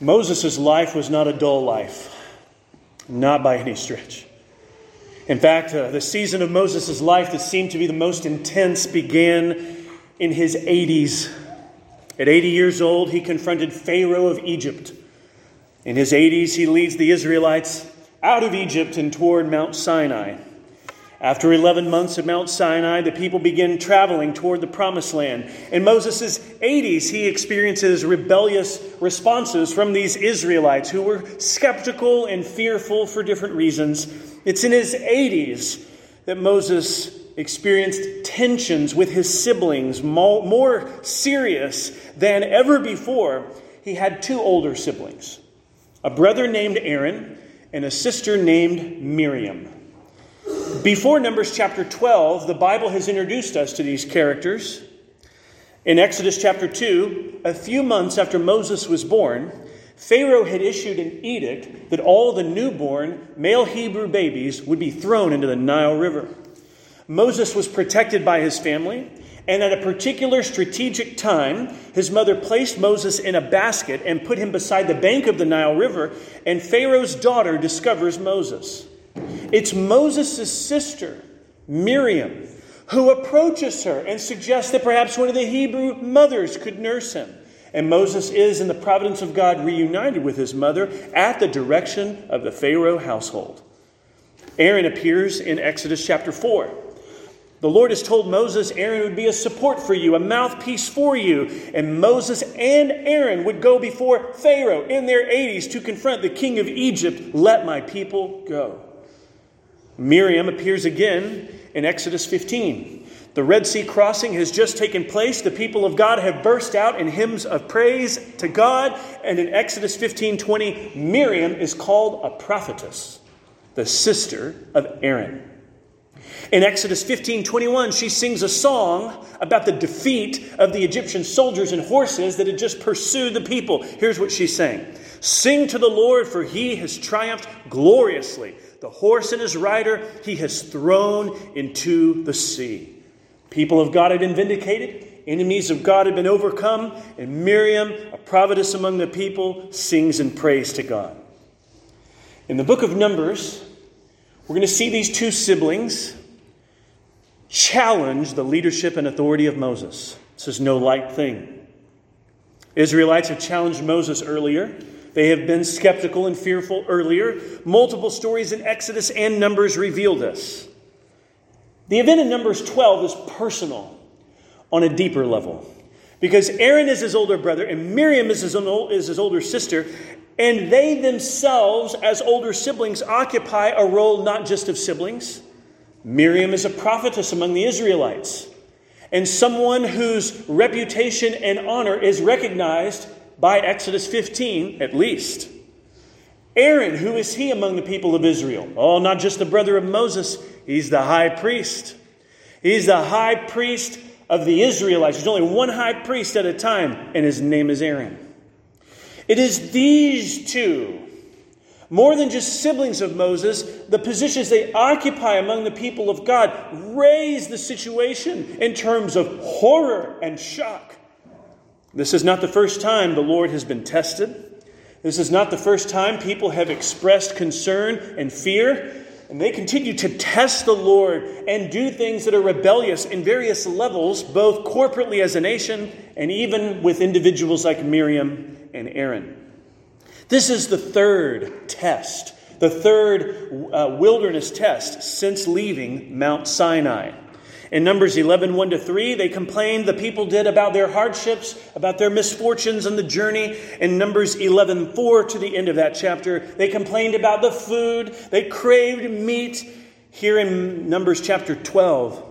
Moses' life was not a dull life, not by any stretch. In fact, uh, the season of Moses' life that seemed to be the most intense began in his 80s. At 80 years old, he confronted Pharaoh of Egypt. In his 80s, he leads the Israelites out of Egypt and toward Mount Sinai. After 11 months at Mount Sinai, the people begin traveling toward the promised land. In Moses' 80s, he experiences rebellious responses from these Israelites who were skeptical and fearful for different reasons. It's in his 80s that Moses experienced tensions with his siblings more serious than ever before. He had two older siblings a brother named Aaron and a sister named Miriam. Before Numbers chapter 12, the Bible has introduced us to these characters. In Exodus chapter 2, a few months after Moses was born, Pharaoh had issued an edict that all the newborn male Hebrew babies would be thrown into the Nile River. Moses was protected by his family, and at a particular strategic time, his mother placed Moses in a basket and put him beside the bank of the Nile River, and Pharaoh's daughter discovers Moses. It's Moses' sister, Miriam, who approaches her and suggests that perhaps one of the Hebrew mothers could nurse him. And Moses is, in the providence of God, reunited with his mother at the direction of the Pharaoh household. Aaron appears in Exodus chapter 4. The Lord has told Moses Aaron would be a support for you, a mouthpiece for you. And Moses and Aaron would go before Pharaoh in their 80s to confront the king of Egypt. Let my people go. Miriam appears again in Exodus 15. The Red Sea crossing has just taken place. The people of God have burst out in hymns of praise to God. And in Exodus 15 20, Miriam is called a prophetess, the sister of Aaron. In Exodus 15 21, she sings a song about the defeat of the Egyptian soldiers and horses that had just pursued the people. Here's what she's saying Sing to the Lord, for he has triumphed gloriously. The horse and his rider he has thrown into the sea. People of God had been vindicated, enemies of God had been overcome, and Miriam, a prophetess among the people, sings and prays to God. In the book of Numbers, we're going to see these two siblings challenge the leadership and authority of Moses. This is no light thing. Israelites have challenged Moses earlier. They have been skeptical and fearful earlier. Multiple stories in Exodus and Numbers reveal this. The event in Numbers 12 is personal on a deeper level because Aaron is his older brother and Miriam is his, is his older sister, and they themselves, as older siblings, occupy a role not just of siblings. Miriam is a prophetess among the Israelites and someone whose reputation and honor is recognized by Exodus 15, at least. Aaron, who is he among the people of Israel? Oh, not just the brother of Moses, he's the high priest. He's the high priest of the Israelites. There's only one high priest at a time, and his name is Aaron. It is these two, more than just siblings of Moses, the positions they occupy among the people of God raise the situation in terms of horror and shock. This is not the first time the Lord has been tested. This is not the first time people have expressed concern and fear. And they continue to test the Lord and do things that are rebellious in various levels, both corporately as a nation and even with individuals like Miriam and Aaron. This is the third test, the third uh, wilderness test since leaving Mount Sinai. In Numbers 11, 1 to 3, they complained, the people did, about their hardships, about their misfortunes on the journey. In Numbers 11, 4 to the end of that chapter, they complained about the food. They craved meat. Here in Numbers chapter 12,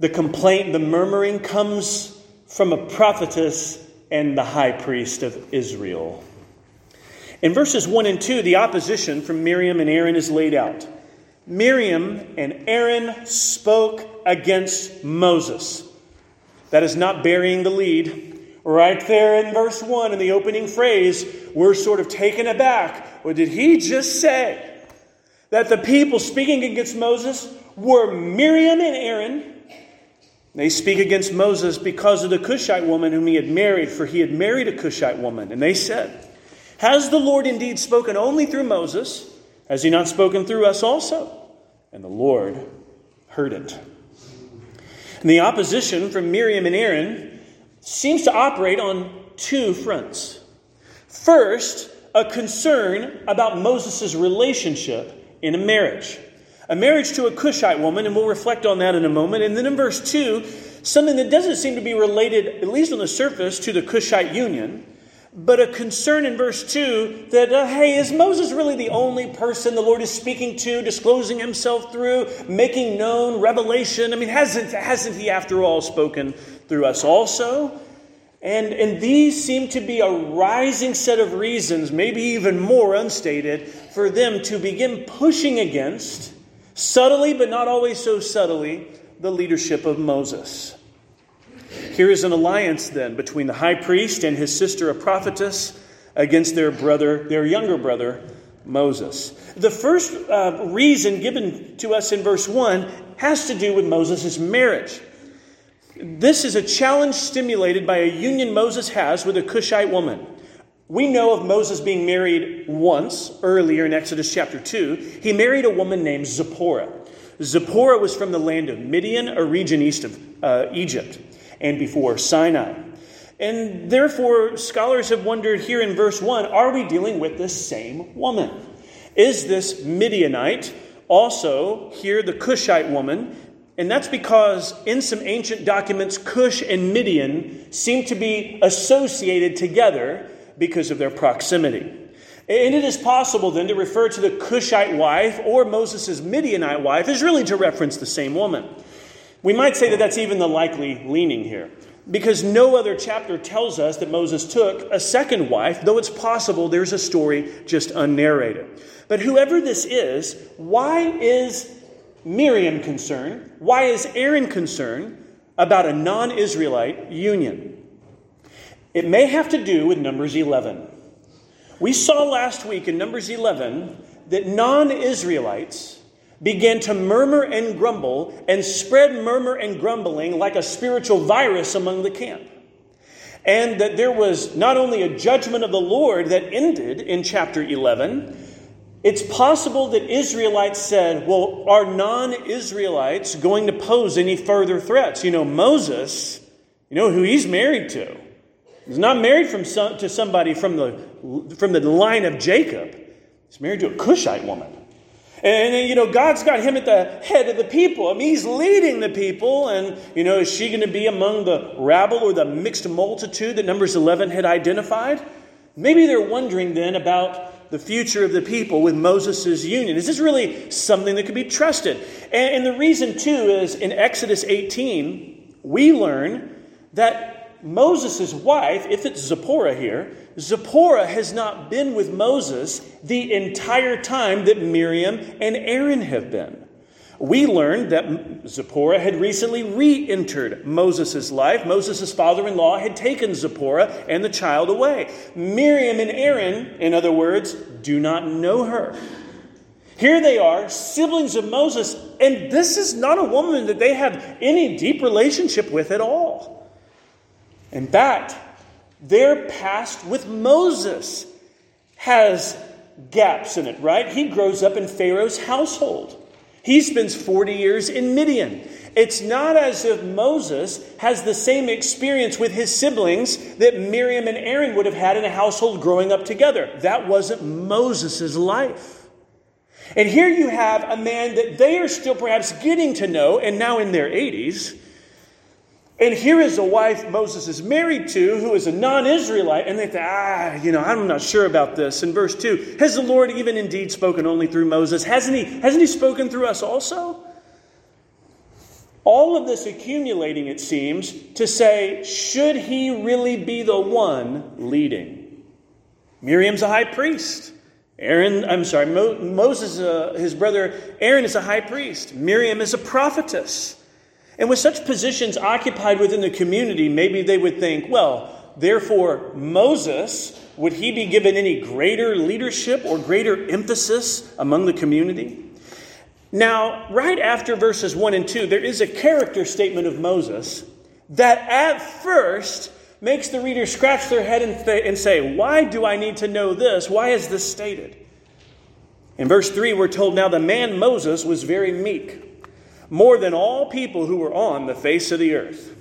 the complaint, the murmuring comes from a prophetess and the high priest of Israel. In verses 1 and 2, the opposition from Miriam and Aaron is laid out. Miriam and Aaron spoke against Moses. That is not burying the lead. Right there in verse 1, in the opening phrase, we're sort of taken aback. What did he just say? That the people speaking against Moses were Miriam and Aaron. They speak against Moses because of the Cushite woman whom he had married, for he had married a Cushite woman. And they said, Has the Lord indeed spoken only through Moses? Has he not spoken through us also? And the Lord heard it. And the opposition from Miriam and Aaron seems to operate on two fronts. First, a concern about Moses' relationship in a marriage. A marriage to a Cushite woman, and we'll reflect on that in a moment. And then in verse 2, something that doesn't seem to be related, at least on the surface, to the Cushite union, but a concern in verse 2 that, uh, hey, is Moses really the only person the Lord is speaking to, disclosing himself through, making known revelation? I mean, hasn't, hasn't he, after all, spoken through us also? And, and these seem to be a rising set of reasons, maybe even more unstated, for them to begin pushing against, subtly but not always so subtly, the leadership of Moses. Here is an alliance then between the high priest and his sister, a prophetess, against their brother, their younger brother, Moses. The first uh, reason given to us in verse 1 has to do with Moses' marriage. This is a challenge stimulated by a union Moses has with a Cushite woman. We know of Moses being married once earlier in Exodus chapter 2. He married a woman named Zipporah. Zipporah was from the land of Midian, a region east of uh, Egypt and before Sinai. And therefore, scholars have wondered here in verse 1 are we dealing with this same woman? Is this Midianite also here the Cushite woman? And that's because in some ancient documents, Cush and Midian seem to be associated together because of their proximity. And it is possible then to refer to the Cushite wife or Moses' Midianite wife as really to reference the same woman. We might say that that's even the likely leaning here, because no other chapter tells us that Moses took a second wife, though it's possible there's a story just unnarrated. But whoever this is, why is Miriam concerned? Why is Aaron concerned about a non Israelite union? It may have to do with Numbers 11. We saw last week in Numbers 11 that non Israelites began to murmur and grumble and spread murmur and grumbling like a spiritual virus among the camp. And that there was not only a judgment of the Lord that ended in chapter 11, it's possible that Israelites said, Well, are non Israelites going to pose any further threats? You know, Moses, you know who he's married to? He's not married from some, to somebody from the, from the line of Jacob, he's married to a Cushite woman. And, you know, God's got him at the head of the people. I mean, he's leading the people. And, you know, is she going to be among the rabble or the mixed multitude that Numbers 11 had identified? Maybe they're wondering then about the future of the people with Moses' union. Is this really something that could be trusted? And, and the reason, too, is in Exodus 18, we learn that Moses' wife, if it's Zipporah here, Zipporah has not been with Moses the entire time that Miriam and Aaron have been. We learned that Zipporah had recently re entered Moses' life. Moses' father in law had taken Zipporah and the child away. Miriam and Aaron, in other words, do not know her. Here they are, siblings of Moses, and this is not a woman that they have any deep relationship with at all. In fact, their past with Moses has gaps in it, right? He grows up in Pharaoh's household. He spends 40 years in Midian. It's not as if Moses has the same experience with his siblings that Miriam and Aaron would have had in a household growing up together. That wasn't Moses' life. And here you have a man that they are still perhaps getting to know, and now in their 80s, and here is a wife Moses is married to who is a non Israelite, and they think, ah, you know, I'm not sure about this. In verse 2, has the Lord even indeed spoken only through Moses? Hasn't he, hasn't he spoken through us also? All of this accumulating, it seems, to say, should he really be the one leading? Miriam's a high priest. Aaron, I'm sorry, Mo, Moses, uh, his brother Aaron is a high priest. Miriam is a prophetess. And with such positions occupied within the community, maybe they would think, well, therefore, Moses, would he be given any greater leadership or greater emphasis among the community? Now, right after verses 1 and 2, there is a character statement of Moses that at first makes the reader scratch their head and, th- and say, Why do I need to know this? Why is this stated? In verse 3, we're told, Now the man Moses was very meek, more than all people who were on the face of the earth.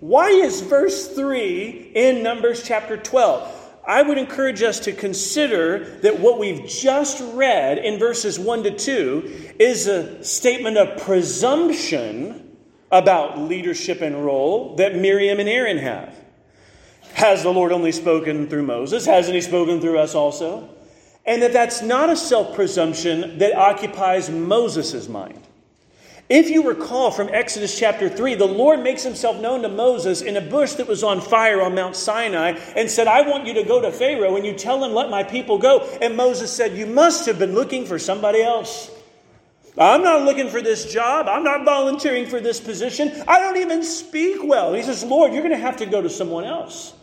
Why is verse 3 in Numbers chapter 12? I would encourage us to consider that what we've just read in verses 1 to 2 is a statement of presumption about leadership and role that Miriam and Aaron have. Has the Lord only spoken through Moses? Hasn't he spoken through us also? And that that's not a self presumption that occupies Moses' mind. If you recall from Exodus chapter 3, the Lord makes himself known to Moses in a bush that was on fire on Mount Sinai and said, I want you to go to Pharaoh and you tell him, let my people go. And Moses said, You must have been looking for somebody else. I'm not looking for this job. I'm not volunteering for this position. I don't even speak well. He says, Lord, you're going to have to go to someone else.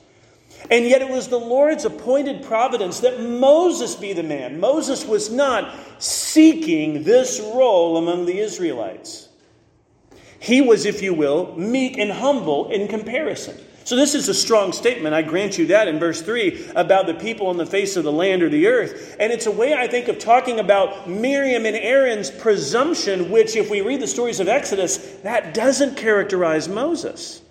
And yet it was the Lord's appointed providence that Moses be the man. Moses was not seeking this role among the Israelites. He was, if you will, meek and humble in comparison. So, this is a strong statement, I grant you that in verse 3 about the people on the face of the land or the earth. And it's a way, I think, of talking about Miriam and Aaron's presumption, which, if we read the stories of Exodus, that doesn't characterize Moses.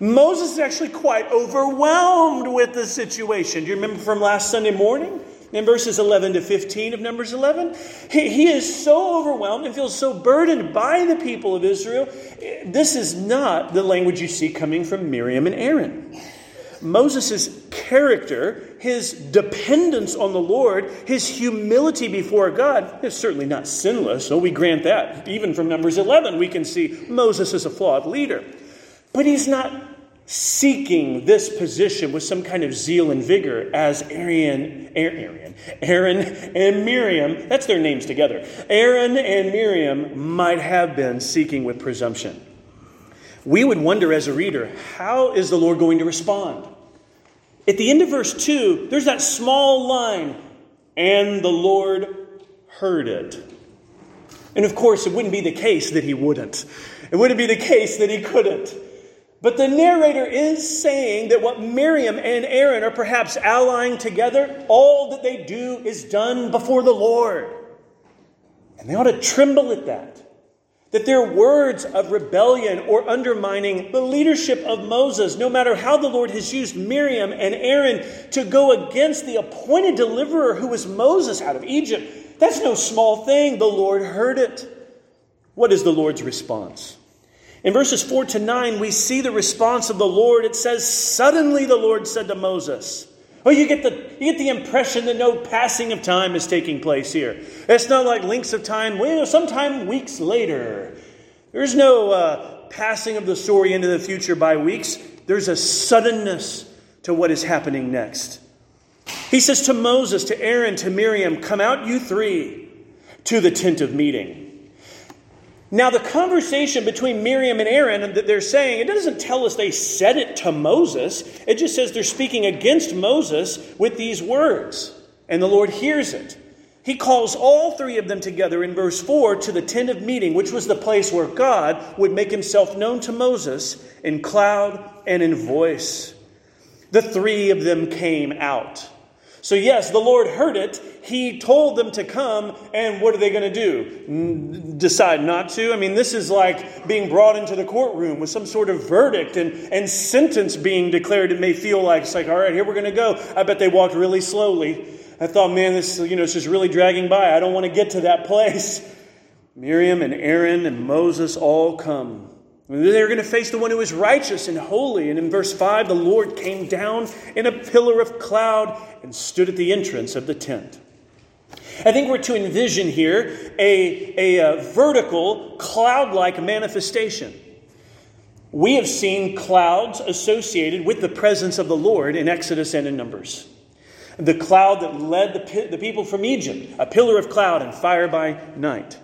Moses is actually quite overwhelmed with the situation. Do you remember from last Sunday morning? In verses 11 to 15 of Numbers 11, he, he is so overwhelmed and feels so burdened by the people of Israel. This is not the language you see coming from Miriam and Aaron. Moses' character, his dependence on the Lord, his humility before God is certainly not sinless, so we grant that. Even from Numbers 11, we can see Moses is a flawed leader. But he's not seeking this position with some kind of zeal and vigor as Aaron, Aaron, Aaron and Miriam, that's their names together. Aaron and Miriam might have been seeking with presumption. We would wonder as a reader, how is the Lord going to respond? At the end of verse 2, there's that small line, and the Lord heard it. And of course, it wouldn't be the case that he wouldn't. It wouldn't be the case that he couldn't. But the narrator is saying that what Miriam and Aaron are perhaps allying together, all that they do is done before the Lord. And they ought to tremble at that. That their words of rebellion or undermining the leadership of Moses, no matter how the Lord has used Miriam and Aaron to go against the appointed deliverer who was Moses out of Egypt, that's no small thing. The Lord heard it. What is the Lord's response? In verses 4 to 9, we see the response of the Lord. It says, Suddenly the Lord said to Moses, Oh, you get, the, you get the impression that no passing of time is taking place here. It's not like links of time, well, sometime weeks later. There's no uh, passing of the story into the future by weeks. There's a suddenness to what is happening next. He says to Moses, to Aaron, to Miriam, Come out, you three, to the tent of meeting. Now, the conversation between Miriam and Aaron and that they're saying, it doesn't tell us they said it to Moses. It just says they're speaking against Moses with these words. And the Lord hears it. He calls all three of them together in verse 4 to the tent of meeting, which was the place where God would make himself known to Moses in cloud and in voice. The three of them came out. So, yes, the Lord heard it. He told them to come, and what are they going to do? Decide not to? I mean, this is like being brought into the courtroom with some sort of verdict and, and sentence being declared. It may feel like it's like, all right, here we're going to go. I bet they walked really slowly. I thought, man, this, you know, it's just really dragging by. I don't want to get to that place. Miriam and Aaron and Moses all come. They're going to face the one who is righteous and holy. And in verse 5, the Lord came down in a pillar of cloud and stood at the entrance of the tent. I think we're to envision here a, a, a vertical, cloud like manifestation. We have seen clouds associated with the presence of the Lord in Exodus and in Numbers. The cloud that led the, the people from Egypt, a pillar of cloud and fire by night.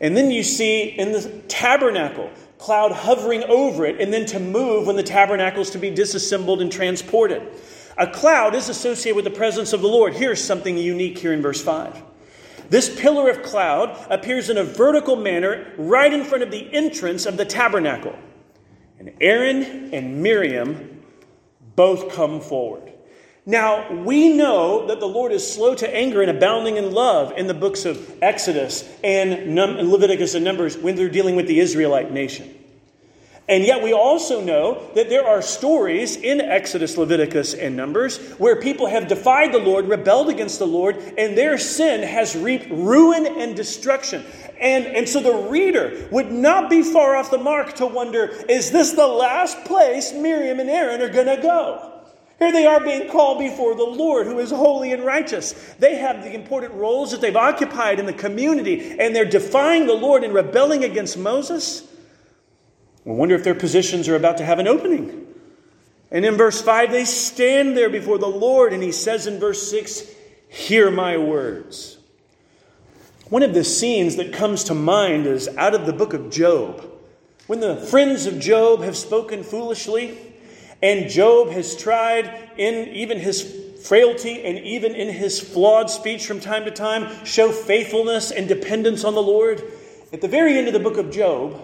And then you see in the tabernacle, cloud hovering over it, and then to move when the tabernacle is to be disassembled and transported. A cloud is associated with the presence of the Lord. Here's something unique here in verse 5. This pillar of cloud appears in a vertical manner right in front of the entrance of the tabernacle. And Aaron and Miriam both come forward. Now, we know that the Lord is slow to anger and abounding in love in the books of Exodus and Leviticus and Numbers when they're dealing with the Israelite nation. And yet, we also know that there are stories in Exodus, Leviticus, and Numbers where people have defied the Lord, rebelled against the Lord, and their sin has reaped ruin and destruction. And, and so the reader would not be far off the mark to wonder is this the last place Miriam and Aaron are going to go? Here they are being called before the Lord, who is holy and righteous. They have the important roles that they've occupied in the community, and they're defying the Lord and rebelling against Moses. We wonder if their positions are about to have an opening. And in verse 5, they stand there before the Lord, and he says in verse 6, Hear my words. One of the scenes that comes to mind is out of the book of Job. When the friends of Job have spoken foolishly, and Job has tried in even his frailty and even in his flawed speech from time to time show faithfulness and dependence on the Lord. At the very end of the book of Job,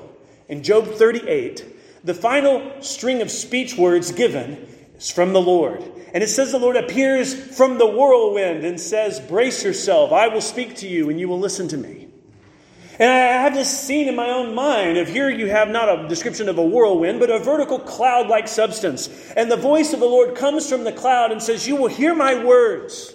in Job 38, the final string of speech words given is from the Lord. And it says the Lord appears from the whirlwind and says, Brace yourself, I will speak to you and you will listen to me. And I have this scene in my own mind of here you have not a description of a whirlwind, but a vertical cloud like substance. And the voice of the Lord comes from the cloud and says, You will hear my words.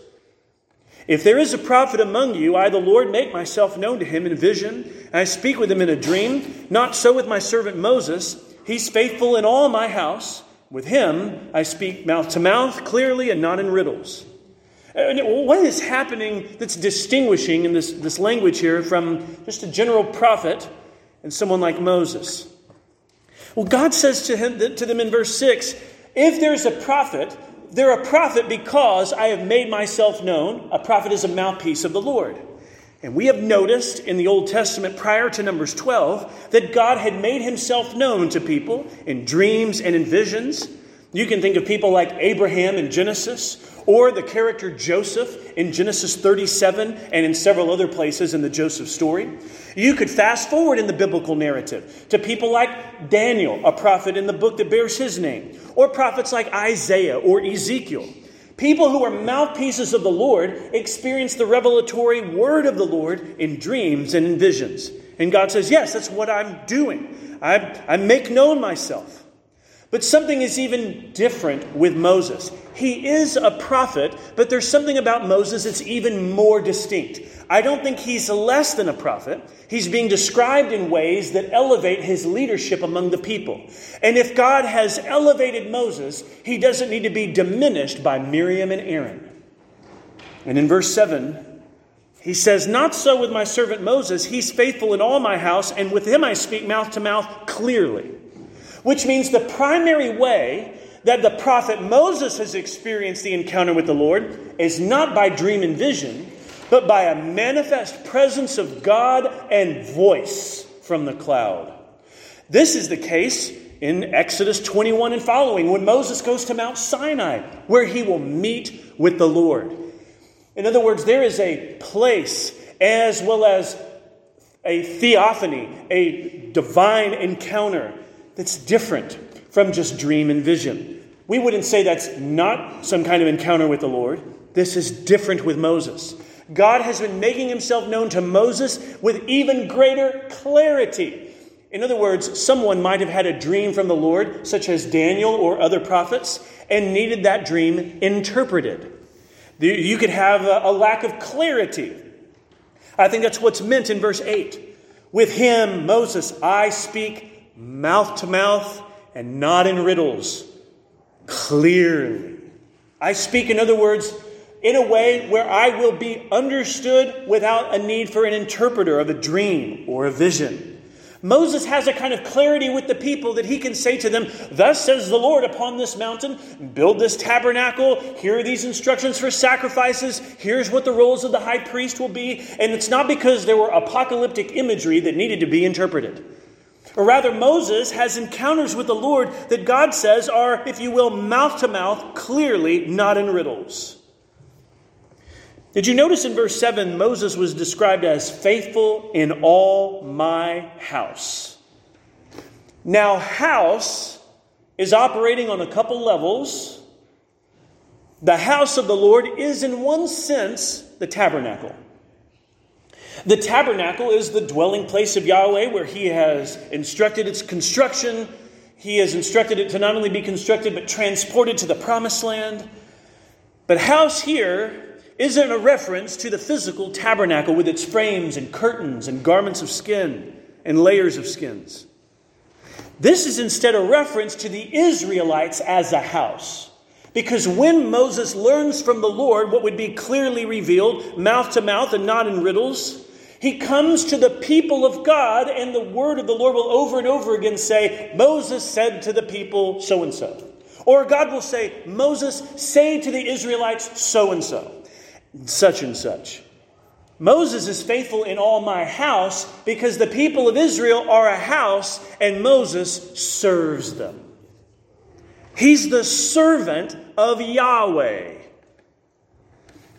If there is a prophet among you, I, the Lord, make myself known to him in vision, and I speak with him in a dream. Not so with my servant Moses. He's faithful in all my house. With him, I speak mouth to mouth, clearly, and not in riddles. Uh, and what is happening that's distinguishing in this, this language here from just a general prophet and someone like Moses? Well, God says to, him, to them in verse 6 if there's a prophet, they're a prophet because I have made myself known. A prophet is a mouthpiece of the Lord. And we have noticed in the Old Testament prior to Numbers 12 that God had made himself known to people in dreams and in visions. You can think of people like Abraham in Genesis, or the character Joseph in Genesis 37 and in several other places in the Joseph story. You could fast forward in the biblical narrative to people like Daniel, a prophet in the book that bears his name, or prophets like Isaiah or Ezekiel. People who are mouthpieces of the Lord experience the revelatory word of the Lord in dreams and in visions. And God says, Yes, that's what I'm doing. I, I make known myself. But something is even different with Moses. He is a prophet, but there's something about Moses that's even more distinct. I don't think he's less than a prophet. He's being described in ways that elevate his leadership among the people. And if God has elevated Moses, he doesn't need to be diminished by Miriam and Aaron. And in verse 7, he says, Not so with my servant Moses. He's faithful in all my house, and with him I speak mouth to mouth clearly. Which means the primary way that the prophet Moses has experienced the encounter with the Lord is not by dream and vision, but by a manifest presence of God and voice from the cloud. This is the case in Exodus 21 and following when Moses goes to Mount Sinai, where he will meet with the Lord. In other words, there is a place as well as a theophany, a divine encounter that's different from just dream and vision. We wouldn't say that's not some kind of encounter with the Lord. This is different with Moses. God has been making himself known to Moses with even greater clarity. In other words, someone might have had a dream from the Lord, such as Daniel or other prophets, and needed that dream interpreted. You could have a lack of clarity. I think that's what's meant in verse 8. With him, Moses, I speak mouth to mouth, and not in riddles, clearly. I speak, in other words, in a way where I will be understood without a need for an interpreter of a dream or a vision. Moses has a kind of clarity with the people that he can say to them, Thus says the Lord upon this mountain, build this tabernacle. Here are these instructions for sacrifices. Here's what the roles of the high priest will be. And it's not because there were apocalyptic imagery that needed to be interpreted. Or rather, Moses has encounters with the Lord that God says are, if you will, mouth to mouth, clearly not in riddles. Did you notice in verse 7, Moses was described as faithful in all my house? Now, house is operating on a couple levels The house of the Lord is, in one sense, the tabernacle. The tabernacle is the dwelling place of Yahweh where He has instructed its construction. He has instructed it to not only be constructed, but transported to the promised land. But house here isn't a reference to the physical tabernacle with its frames and curtains and garments of skin and layers of skins. This is instead a reference to the Israelites as a house. Because when Moses learns from the Lord what would be clearly revealed, mouth to mouth and not in riddles, he comes to the people of God, and the word of the Lord will over and over again say, Moses said to the people so and so. Or God will say, Moses, say to the Israelites so and so, such and such. Moses is faithful in all my house because the people of Israel are a house and Moses serves them. He's the servant of Yahweh.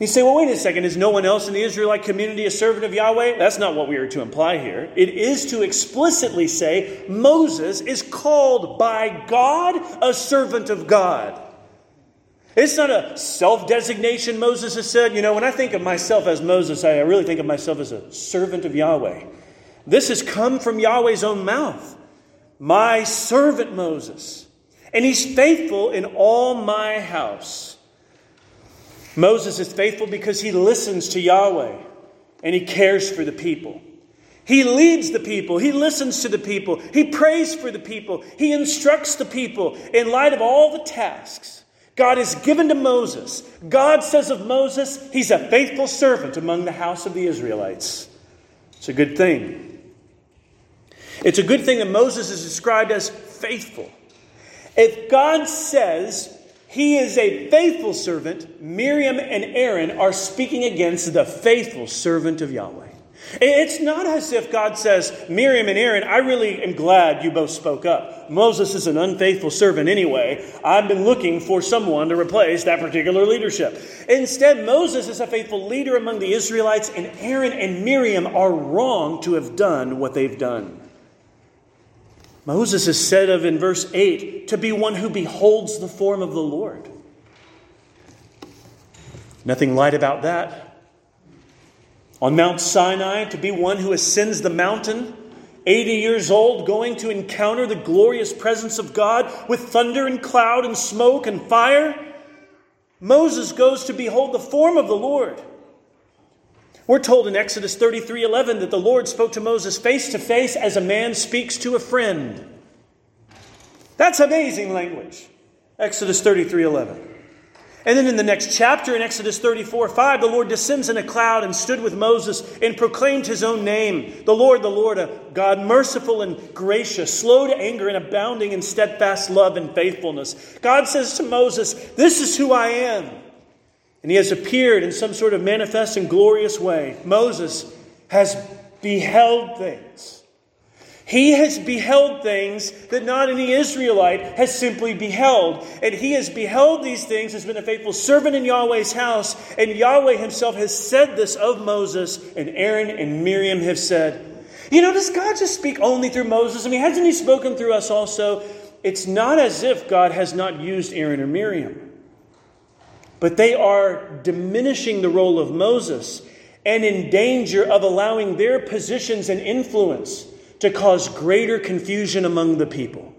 You say, well, wait a second, is no one else in the Israelite community a servant of Yahweh? That's not what we are to imply here. It is to explicitly say Moses is called by God a servant of God. It's not a self designation Moses has said. You know, when I think of myself as Moses, I really think of myself as a servant of Yahweh. This has come from Yahweh's own mouth. My servant Moses and he's faithful in all my house. Moses is faithful because he listens to Yahweh and he cares for the people. He leads the people. He listens to the people. He prays for the people. He instructs the people in light of all the tasks God has given to Moses. God says of Moses, he's a faithful servant among the house of the Israelites. It's a good thing. It's a good thing that Moses is described as faithful. If God says he is a faithful servant, Miriam and Aaron are speaking against the faithful servant of Yahweh. It's not as if God says, Miriam and Aaron, I really am glad you both spoke up. Moses is an unfaithful servant anyway. I've been looking for someone to replace that particular leadership. Instead, Moses is a faithful leader among the Israelites, and Aaron and Miriam are wrong to have done what they've done. Moses is said of in verse 8 to be one who beholds the form of the Lord. Nothing light about that. On Mount Sinai, to be one who ascends the mountain, 80 years old, going to encounter the glorious presence of God with thunder and cloud and smoke and fire. Moses goes to behold the form of the Lord. We're told in Exodus 33 11 that the Lord spoke to Moses face to face as a man speaks to a friend. That's amazing language. Exodus 33 11. And then in the next chapter, in Exodus 34 5, the Lord descends in a cloud and stood with Moses and proclaimed his own name. The Lord, the Lord, a God merciful and gracious, slow to anger and abounding in steadfast love and faithfulness. God says to Moses, This is who I am. And he has appeared in some sort of manifest and glorious way. Moses has beheld things. He has beheld things that not any Israelite has simply beheld. And he has beheld these things, has been a faithful servant in Yahweh's house. And Yahweh himself has said this of Moses, and Aaron and Miriam have said, You know, does God just speak only through Moses? I mean, hasn't he spoken through us also? It's not as if God has not used Aaron or Miriam but they are diminishing the role of Moses and in danger of allowing their positions and influence to cause greater confusion among the people.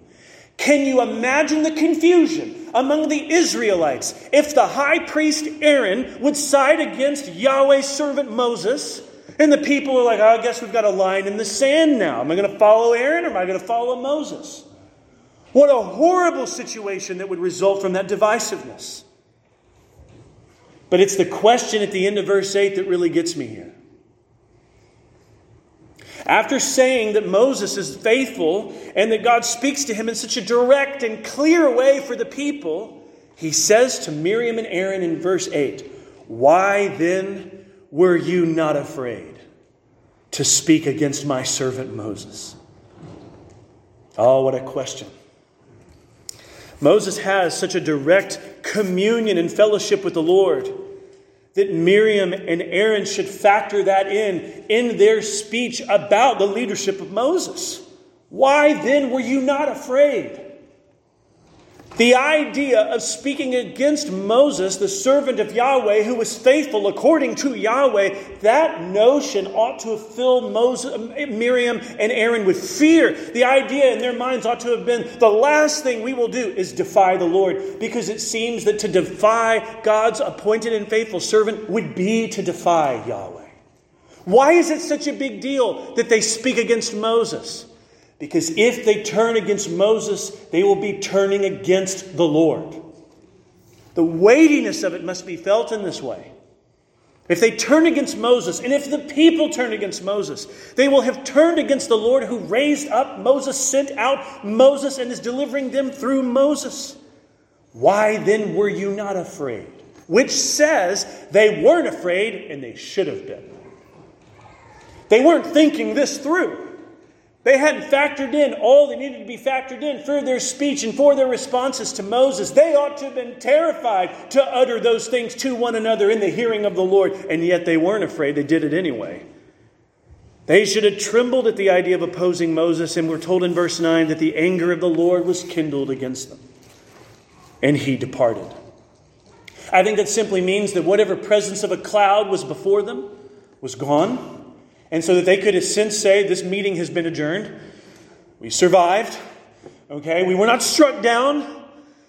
Can you imagine the confusion among the Israelites if the high priest Aaron would side against Yahweh's servant Moses? And the people are like, oh, I guess we've got a line in the sand now. Am I going to follow Aaron or am I going to follow Moses? What a horrible situation that would result from that divisiveness. But it's the question at the end of verse 8 that really gets me here. After saying that Moses is faithful and that God speaks to him in such a direct and clear way for the people, he says to Miriam and Aaron in verse 8, Why then were you not afraid to speak against my servant Moses? Oh, what a question. Moses has such a direct communion and fellowship with the Lord that Miriam and Aaron should factor that in in their speech about the leadership of Moses. Why then were you not afraid? The idea of speaking against Moses, the servant of Yahweh, who was faithful according to Yahweh, that notion ought to have filled Moses, Miriam and Aaron with fear. The idea in their minds ought to have been the last thing we will do is defy the Lord, because it seems that to defy God's appointed and faithful servant would be to defy Yahweh. Why is it such a big deal that they speak against Moses? Because if they turn against Moses, they will be turning against the Lord. The weightiness of it must be felt in this way. If they turn against Moses, and if the people turn against Moses, they will have turned against the Lord who raised up Moses, sent out Moses, and is delivering them through Moses. Why then were you not afraid? Which says they weren't afraid and they should have been. They weren't thinking this through. They hadn't factored in all that needed to be factored in for their speech and for their responses to Moses. They ought to have been terrified to utter those things to one another in the hearing of the Lord, and yet they weren't afraid. They did it anyway. They should have trembled at the idea of opposing Moses, and we're told in verse 9 that the anger of the Lord was kindled against them, and he departed. I think that simply means that whatever presence of a cloud was before them was gone and so that they could since say, This meeting has been adjourned. We survived. Okay, we were not struck down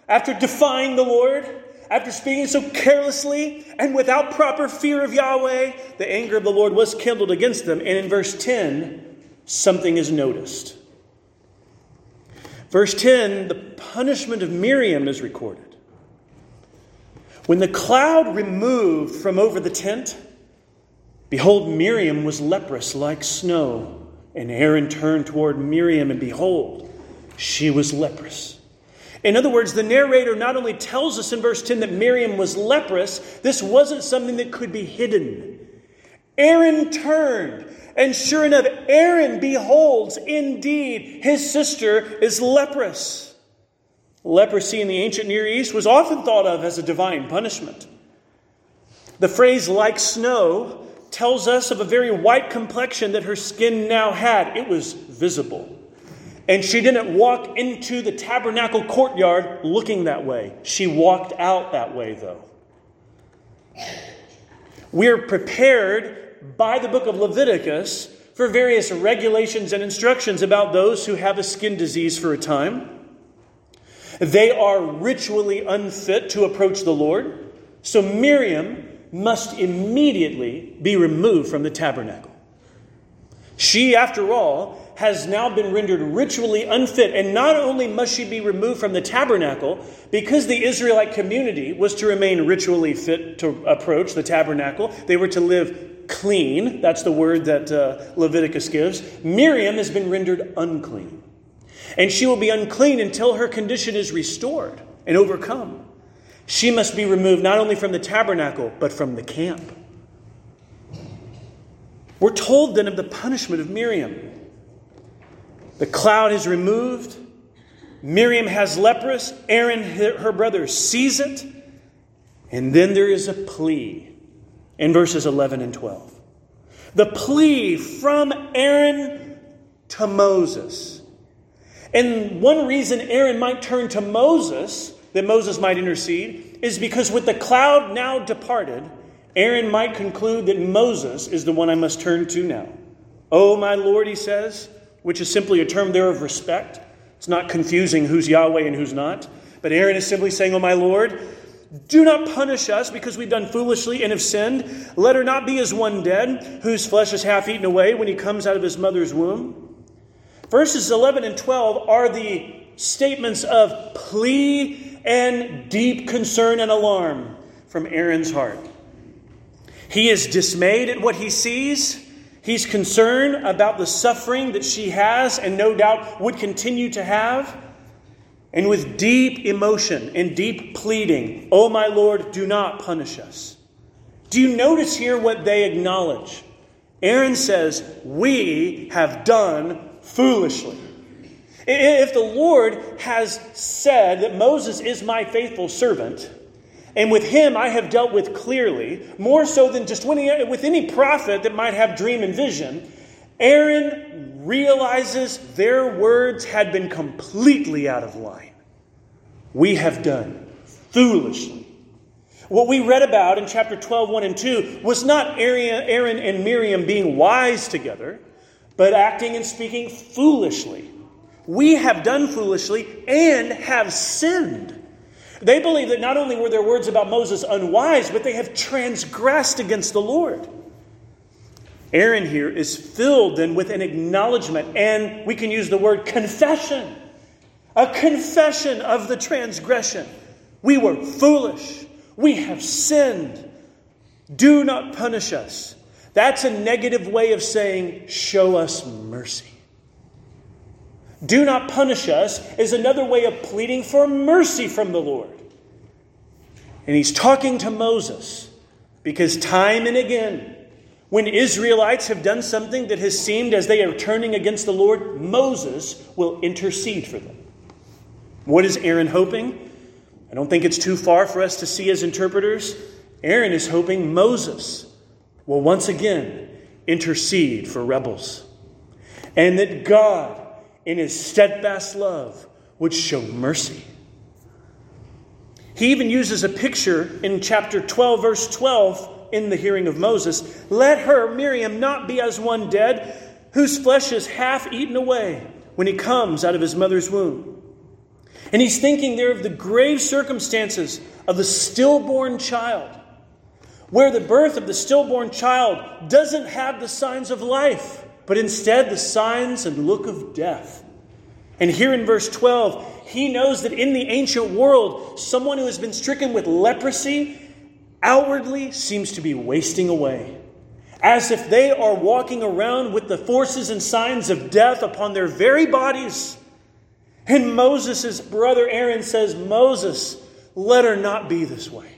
after defying the Lord, after speaking so carelessly and without proper fear of Yahweh. The anger of the Lord was kindled against them. And in verse 10, something is noticed. Verse 10, the punishment of Miriam is recorded. When the cloud removed from over the tent, Behold, Miriam was leprous like snow. And Aaron turned toward Miriam, and behold, she was leprous. In other words, the narrator not only tells us in verse 10 that Miriam was leprous, this wasn't something that could be hidden. Aaron turned, and sure enough, Aaron beholds, indeed, his sister is leprous. Leprosy in the ancient Near East was often thought of as a divine punishment. The phrase like snow tells us of a very white complexion that her skin now had. It was visible. And she didn't walk into the tabernacle courtyard looking that way. She walked out that way, though. We're prepared by the book of Leviticus for various regulations and instructions about those who have a skin disease for a time. They are ritually unfit to approach the Lord. So Miriam must immediately be removed from the tabernacle. She, after all, has now been rendered ritually unfit, and not only must she be removed from the tabernacle, because the Israelite community was to remain ritually fit to approach the tabernacle, they were to live clean. That's the word that uh, Leviticus gives. Miriam has been rendered unclean. And she will be unclean until her condition is restored and overcome. She must be removed not only from the tabernacle, but from the camp. We're told then of the punishment of Miriam. The cloud is removed. Miriam has leprous. Aaron, her brother, sees it. And then there is a plea in verses 11 and 12. The plea from Aaron to Moses. And one reason Aaron might turn to Moses that Moses might intercede is because with the cloud now departed, Aaron might conclude that Moses is the one I must turn to now. Oh, my Lord, he says, which is simply a term there of respect. It's not confusing who's Yahweh and who's not. But Aaron is simply saying, Oh, my Lord, do not punish us because we've done foolishly and have sinned. Let her not be as one dead, whose flesh is half eaten away when he comes out of his mother's womb. Verses 11 and 12 are the statements of plea and deep concern and alarm from Aaron's heart. He is dismayed at what he sees. He's concerned about the suffering that she has and no doubt would continue to have. And with deep emotion and deep pleading, Oh, my Lord, do not punish us. Do you notice here what they acknowledge? Aaron says, We have done foolishly. If the Lord has said that Moses is my faithful servant, and with him I have dealt with clearly, more so than just with any prophet that might have dream and vision, Aaron realizes their words had been completely out of line. we have done foolishly. What we read about in chapter 12, 1 and 2 was not Aaron and Miriam being wise together, but acting and speaking foolishly. We have done foolishly and have sinned. They believe that not only were their words about Moses unwise, but they have transgressed against the Lord. Aaron here is filled then with an acknowledgement, and we can use the word confession a confession of the transgression. We were foolish. We have sinned. Do not punish us. That's a negative way of saying, show us mercy. Do not punish us is another way of pleading for mercy from the Lord. And he's talking to Moses because time and again, when Israelites have done something that has seemed as they are turning against the Lord, Moses will intercede for them. What is Aaron hoping? I don't think it's too far for us to see as interpreters. Aaron is hoping Moses will once again intercede for rebels. And that God, in his steadfast love, would show mercy. He even uses a picture in chapter 12, verse 12, in the hearing of Moses. Let her, Miriam, not be as one dead, whose flesh is half eaten away when he comes out of his mother's womb. And he's thinking there of the grave circumstances of the stillborn child, where the birth of the stillborn child doesn't have the signs of life, but instead the signs and look of death. And here in verse 12, he knows that in the ancient world, someone who has been stricken with leprosy outwardly seems to be wasting away, as if they are walking around with the forces and signs of death upon their very bodies. And Moses' brother Aaron says, Moses, let her not be this way.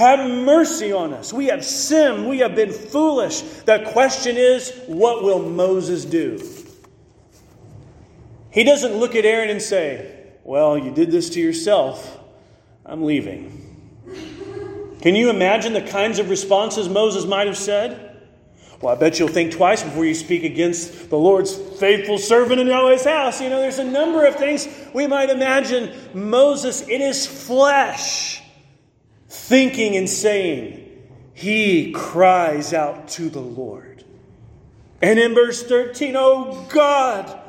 Have mercy on us. We have sinned. We have been foolish. The question is, what will Moses do? He doesn't look at Aaron and say, Well, you did this to yourself. I'm leaving. Can you imagine the kinds of responses Moses might have said? Well, I bet you'll think twice before you speak against the Lord's faithful servant in Yahweh's house. You know, there's a number of things we might imagine Moses in his flesh thinking and saying. He cries out to the Lord. And in verse 13, oh God,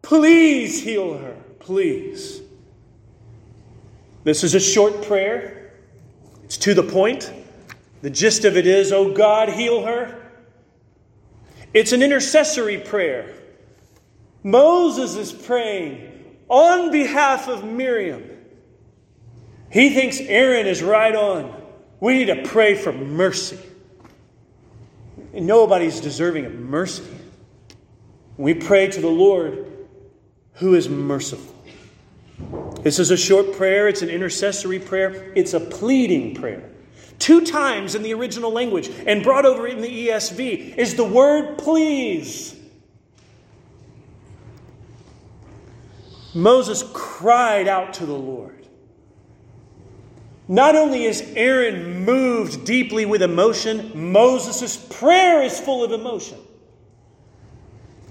please heal her, please. This is a short prayer, it's to the point. The gist of it is, oh God, heal her. It's an intercessory prayer. Moses is praying on behalf of Miriam. He thinks Aaron is right on. We need to pray for mercy. And nobody's deserving of mercy. We pray to the Lord who is merciful. This is a short prayer, it's an intercessory prayer, it's a pleading prayer. Two times in the original language and brought over in the ESV is the word please. Moses cried out to the Lord. Not only is Aaron moved deeply with emotion, Moses' prayer is full of emotion.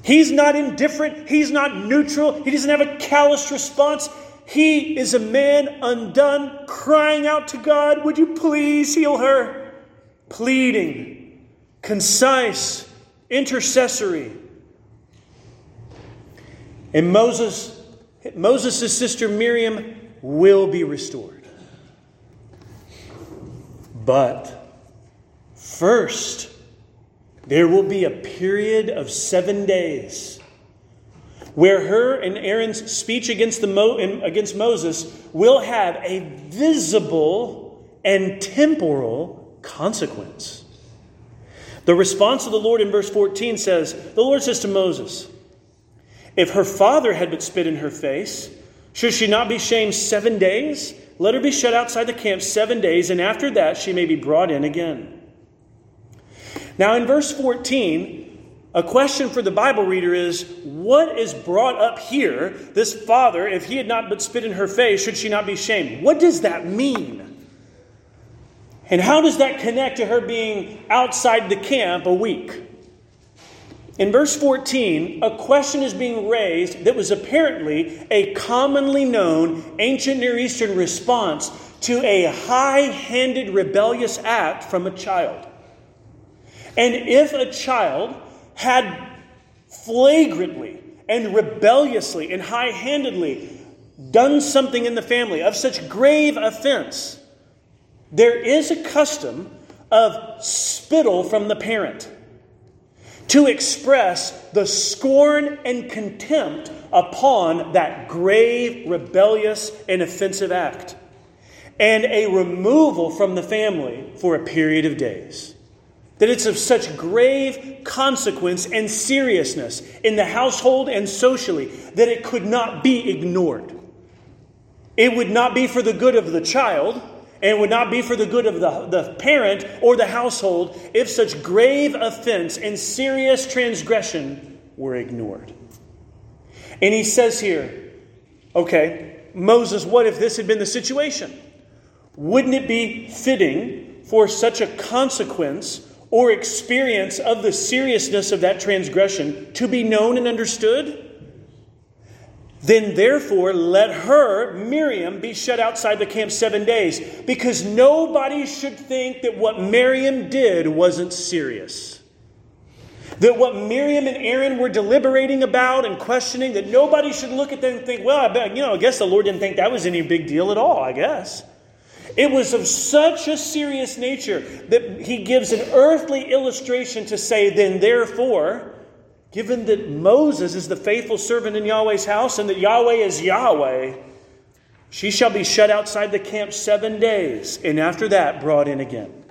He's not indifferent, he's not neutral, he doesn't have a callous response. He is a man undone, crying out to God, Would you please heal her? Pleading, concise, intercessory. And Moses, Moses' sister Miriam will be restored. But first, there will be a period of seven days where her and Aaron's speech against, the Mo, against Moses will have a visible and temporal consequence. The response of the Lord in verse 14 says, The Lord says to Moses, If her father had but spit in her face, should she not be shamed seven days? Let her be shut outside the camp seven days, and after that she may be brought in again. Now, in verse 14, a question for the Bible reader is what is brought up here? This father, if he had not but spit in her face, should she not be shamed? What does that mean? And how does that connect to her being outside the camp a week? In verse 14, a question is being raised that was apparently a commonly known ancient Near Eastern response to a high handed rebellious act from a child. And if a child had flagrantly and rebelliously and high handedly done something in the family of such grave offense, there is a custom of spittle from the parent to express the scorn and contempt upon that grave, rebellious, and offensive act, and a removal from the family for a period of days. That it's of such grave consequence and seriousness in the household and socially that it could not be ignored. It would not be for the good of the child, and would not be for the good of the, the parent or the household if such grave offense and serious transgression were ignored. And he says here, okay, Moses, what if this had been the situation? Wouldn't it be fitting for such a consequence or experience of the seriousness of that transgression to be known and understood? Then, therefore, let her, Miriam, be shut outside the camp seven days, because nobody should think that what Miriam did wasn't serious. That what Miriam and Aaron were deliberating about and questioning, that nobody should look at them and think, well, I bet, you know, I guess the Lord didn't think that was any big deal at all, I guess. It was of such a serious nature that he gives an earthly illustration to say, then therefore, given that Moses is the faithful servant in Yahweh's house and that Yahweh is Yahweh, she shall be shut outside the camp seven days, and after that brought in again.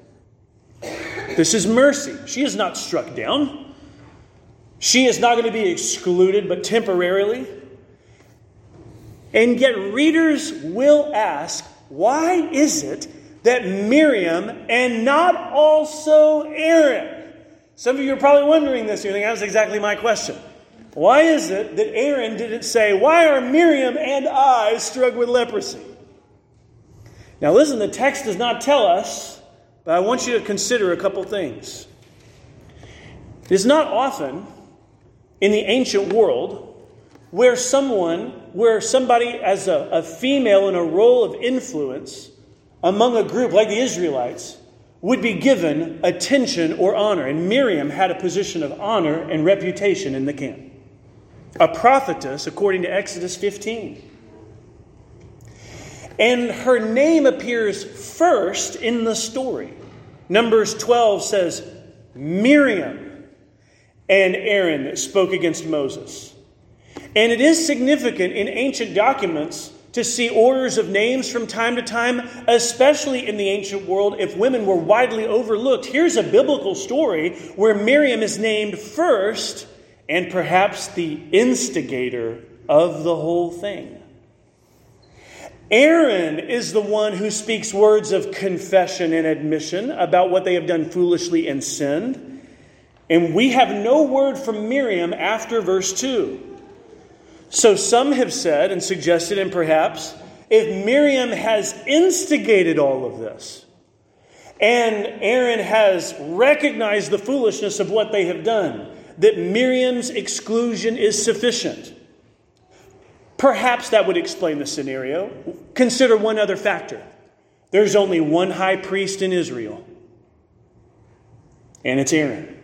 This is mercy. She is not struck down. She is not going to be excluded, but temporarily. And yet, readers will ask why is it that Miriam and not also Aaron some of you are probably wondering this. You're that was exactly my question. Why is it that Aaron didn't say, Why are Miriam and I struck with leprosy? Now, listen, the text does not tell us, but I want you to consider a couple things. It is not often in the ancient world where someone, where somebody as a, a female in a role of influence among a group like the Israelites would be given attention or honor. And Miriam had a position of honor and reputation in the camp. A prophetess, according to Exodus 15. And her name appears first in the story. Numbers 12 says, Miriam and Aaron spoke against Moses. And it is significant in ancient documents to see orders of names from time to time, especially in the ancient world if women were widely overlooked. Here's a biblical story where Miriam is named first and perhaps the instigator of the whole thing. Aaron is the one who speaks words of confession and admission about what they have done foolishly and sinned. And we have no word from Miriam after verse 2. So some have said and suggested, and perhaps, if Miriam has instigated all of this, and Aaron has recognized the foolishness of what they have done, that Miriam's exclusion is sufficient. Perhaps that would explain the scenario. Consider one other factor there's only one high priest in Israel, and it's Aaron.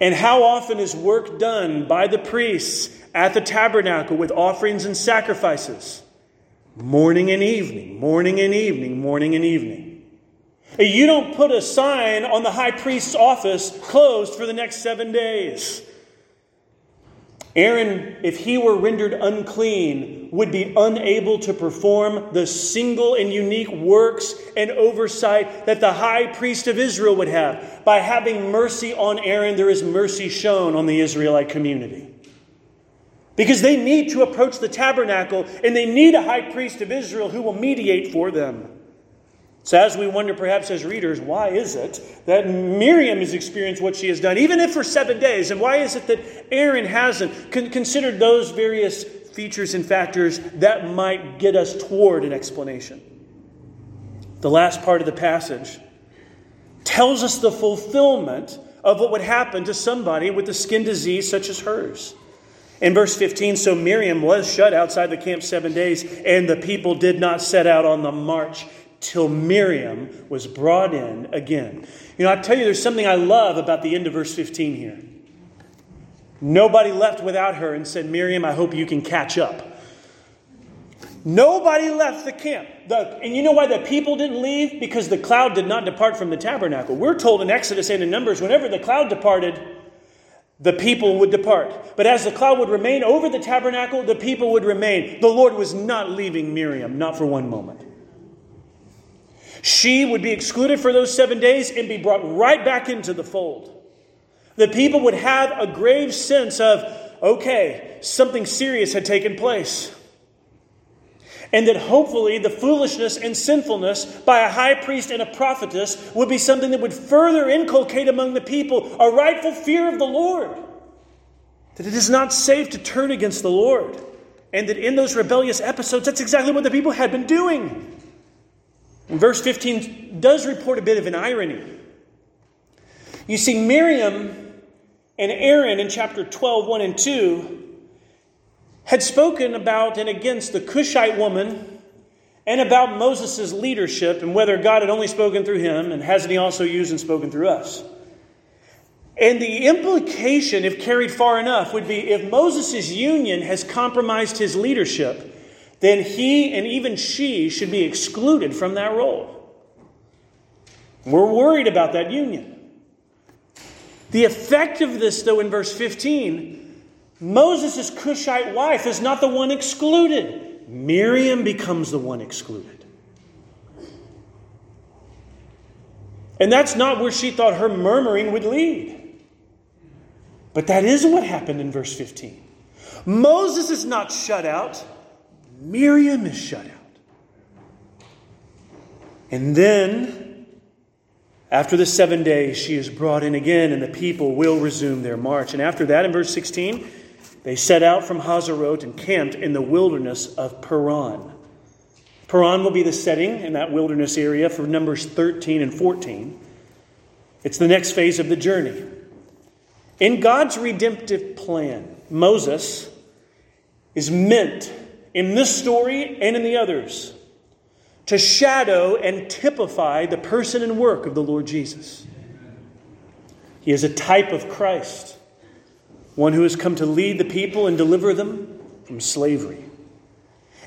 And how often is work done by the priests at the tabernacle with offerings and sacrifices. Morning and evening, morning and evening, morning and evening. You don't put a sign on the high priest's office closed for the next seven days. Aaron, if he were rendered unclean, would be unable to perform the single and unique works and oversight that the high priest of Israel would have. By having mercy on Aaron, there is mercy shown on the Israelite community. Because they need to approach the tabernacle and they need a high priest of Israel who will mediate for them. So, as we wonder perhaps as readers, why is it that Miriam has experienced what she has done, even if for seven days? And why is it that Aaron hasn't? Con- considered those various features and factors that might get us toward an explanation. The last part of the passage tells us the fulfillment of what would happen to somebody with a skin disease such as hers. In verse 15, so Miriam was shut outside the camp seven days, and the people did not set out on the march till Miriam was brought in again. You know, I tell you, there's something I love about the end of verse 15 here. Nobody left without her and said, Miriam, I hope you can catch up. Nobody left the camp. The, and you know why the people didn't leave? Because the cloud did not depart from the tabernacle. We're told in Exodus and in Numbers, whenever the cloud departed, the people would depart. But as the cloud would remain over the tabernacle, the people would remain. The Lord was not leaving Miriam, not for one moment. She would be excluded for those seven days and be brought right back into the fold. The people would have a grave sense of, okay, something serious had taken place and that hopefully the foolishness and sinfulness by a high priest and a prophetess would be something that would further inculcate among the people a rightful fear of the Lord. That it is not safe to turn against the Lord. And that in those rebellious episodes, that's exactly what the people had been doing. And verse 15 does report a bit of an irony. You see, Miriam and Aaron in chapter 12, 1 and 2 had spoken about and against the Cushite woman and about Moses' leadership and whether God had only spoken through him and hasn't he also used and spoken through us. And the implication, if carried far enough, would be if Moses' union has compromised his leadership, then he and even she should be excluded from that role. We're worried about that union. The effect of this, though, in verse 15 Moses' Cushite wife is not the one excluded. Miriam becomes the one excluded. And that's not where she thought her murmuring would lead. But that is what happened in verse 15. Moses is not shut out, Miriam is shut out. And then, after the seven days, she is brought in again, and the people will resume their march. And after that, in verse 16, they set out from Hazeroth and camped in the wilderness of Paran. Paran will be the setting in that wilderness area for Numbers 13 and 14. It's the next phase of the journey. In God's redemptive plan, Moses is meant in this story and in the others to shadow and typify the person and work of the Lord Jesus. He is a type of Christ one who has come to lead the people and deliver them from slavery.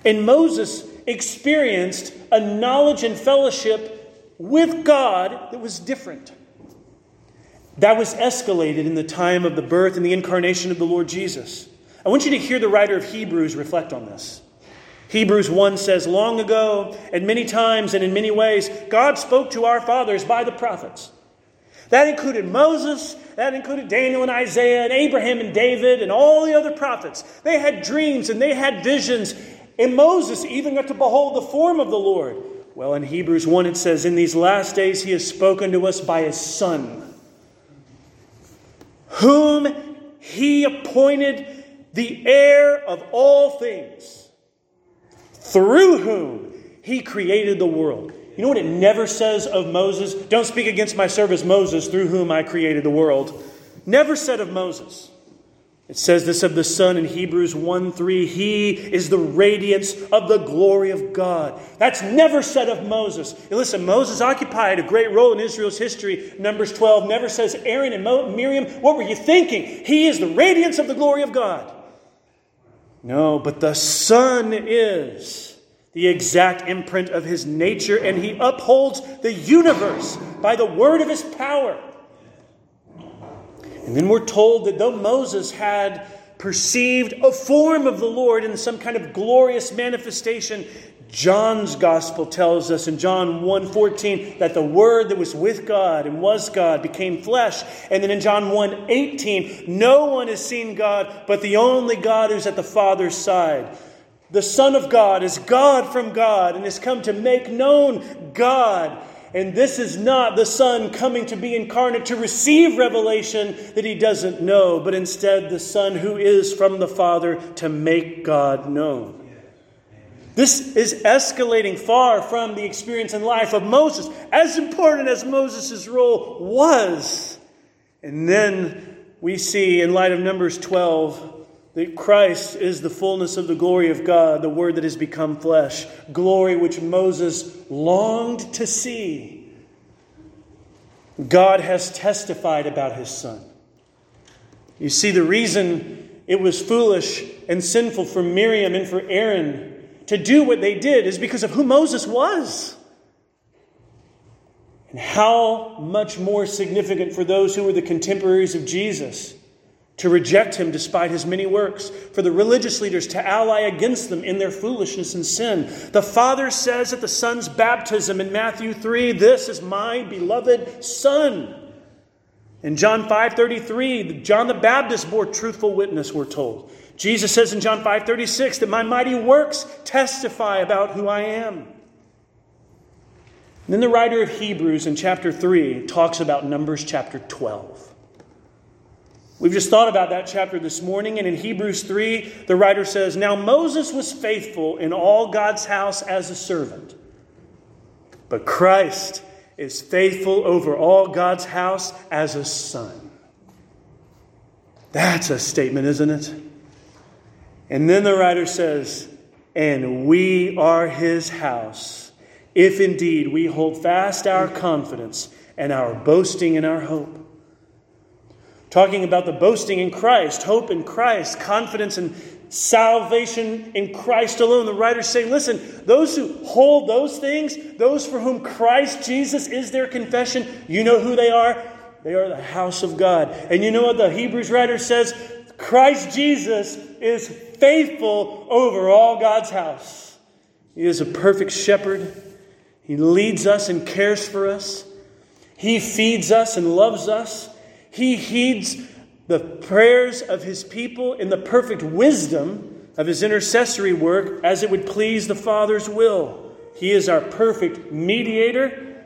And Moses experienced a knowledge and fellowship with God that was different. That was escalated in the time of the birth and the incarnation of the Lord Jesus. I want you to hear the writer of Hebrews reflect on this. Hebrews 1 says, Long ago, and many times and in many ways, God spoke to our fathers by the prophets. That included Moses, that included Daniel and Isaiah, and Abraham and David, and all the other prophets. They had dreams and they had visions. And Moses even got to behold the form of the Lord. Well, in Hebrews 1, it says, In these last days he has spoken to us by his Son, whom he appointed the heir of all things, through whom he created the world. You know what it never says of Moses? Don't speak against my servant Moses, through whom I created the world. Never said of Moses. It says this of the Son in Hebrews 1 3. He is the radiance of the glory of God. That's never said of Moses. And listen, Moses occupied a great role in Israel's history. Numbers 12 never says Aaron and Miriam. What were you thinking? He is the radiance of the glory of God. No, but the Son is the exact imprint of his nature, and he upholds the universe by the word of his power. And then we're told that though Moses had perceived a form of the Lord in some kind of glorious manifestation, John's gospel tells us in John 1:14 that the word that was with God and was God became flesh. And then in John 1:18, no one has seen God but the only God who's at the Father's side. The Son of God is God from God and has come to make known God. And this is not the Son coming to be incarnate to receive revelation that he doesn't know, but instead the Son who is from the Father to make God known. This is escalating far from the experience and life of Moses, as important as Moses' role was. And then we see, in light of Numbers 12, that Christ is the fullness of the glory of God, the Word that has become flesh, glory which Moses longed to see. God has testified about his Son. You see, the reason it was foolish and sinful for Miriam and for Aaron to do what they did is because of who Moses was. And how much more significant for those who were the contemporaries of Jesus to reject him despite his many works, for the religious leaders to ally against them in their foolishness and sin. The Father says at the Son's baptism in Matthew 3, This is my beloved Son. In John 5:33, John the Baptist bore truthful witness, we're told. Jesus says in John 5:36 that my mighty works testify about who I am. And then the writer of Hebrews in chapter 3 talks about Numbers chapter 12. We've just thought about that chapter this morning, and in Hebrews 3, the writer says, Now Moses was faithful in all God's house as a servant, but Christ is faithful over all God's house as a son. That's a statement, isn't it? And then the writer says, And we are his house, if indeed we hold fast our confidence and our boasting in our hope talking about the boasting in Christ, hope in Christ, confidence in salvation in Christ alone. The writers saying, listen, those who hold those things, those for whom Christ Jesus is their confession, you know who they are? They are the house of God. And you know what the Hebrews writer says? Christ Jesus is faithful over all God's house. He is a perfect shepherd. He leads us and cares for us. He feeds us and loves us. He heeds the prayers of his people in the perfect wisdom of his intercessory work as it would please the Father's will. He is our perfect mediator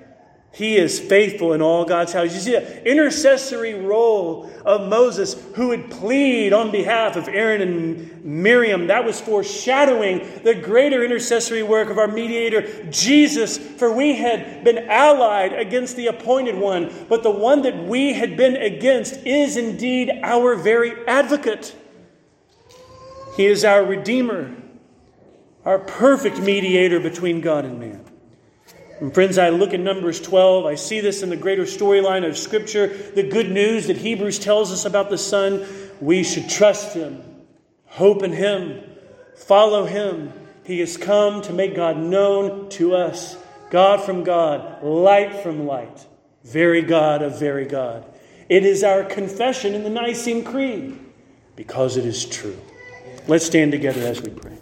he is faithful in all God's house. You see the intercessory role of Moses, who would plead on behalf of Aaron and Miriam. That was foreshadowing the greater intercessory work of our mediator, Jesus. For we had been allied against the appointed one, but the one that we had been against is indeed our very advocate. He is our Redeemer, our perfect mediator between God and man. And friends, I look at Numbers 12, I see this in the greater storyline of Scripture, the good news that Hebrews tells us about the Son. We should trust Him, hope in Him, follow Him. He has come to make God known to us. God from God, light from light, very God of very God. It is our confession in the Nicene Creed because it is true. Let's stand together as we pray.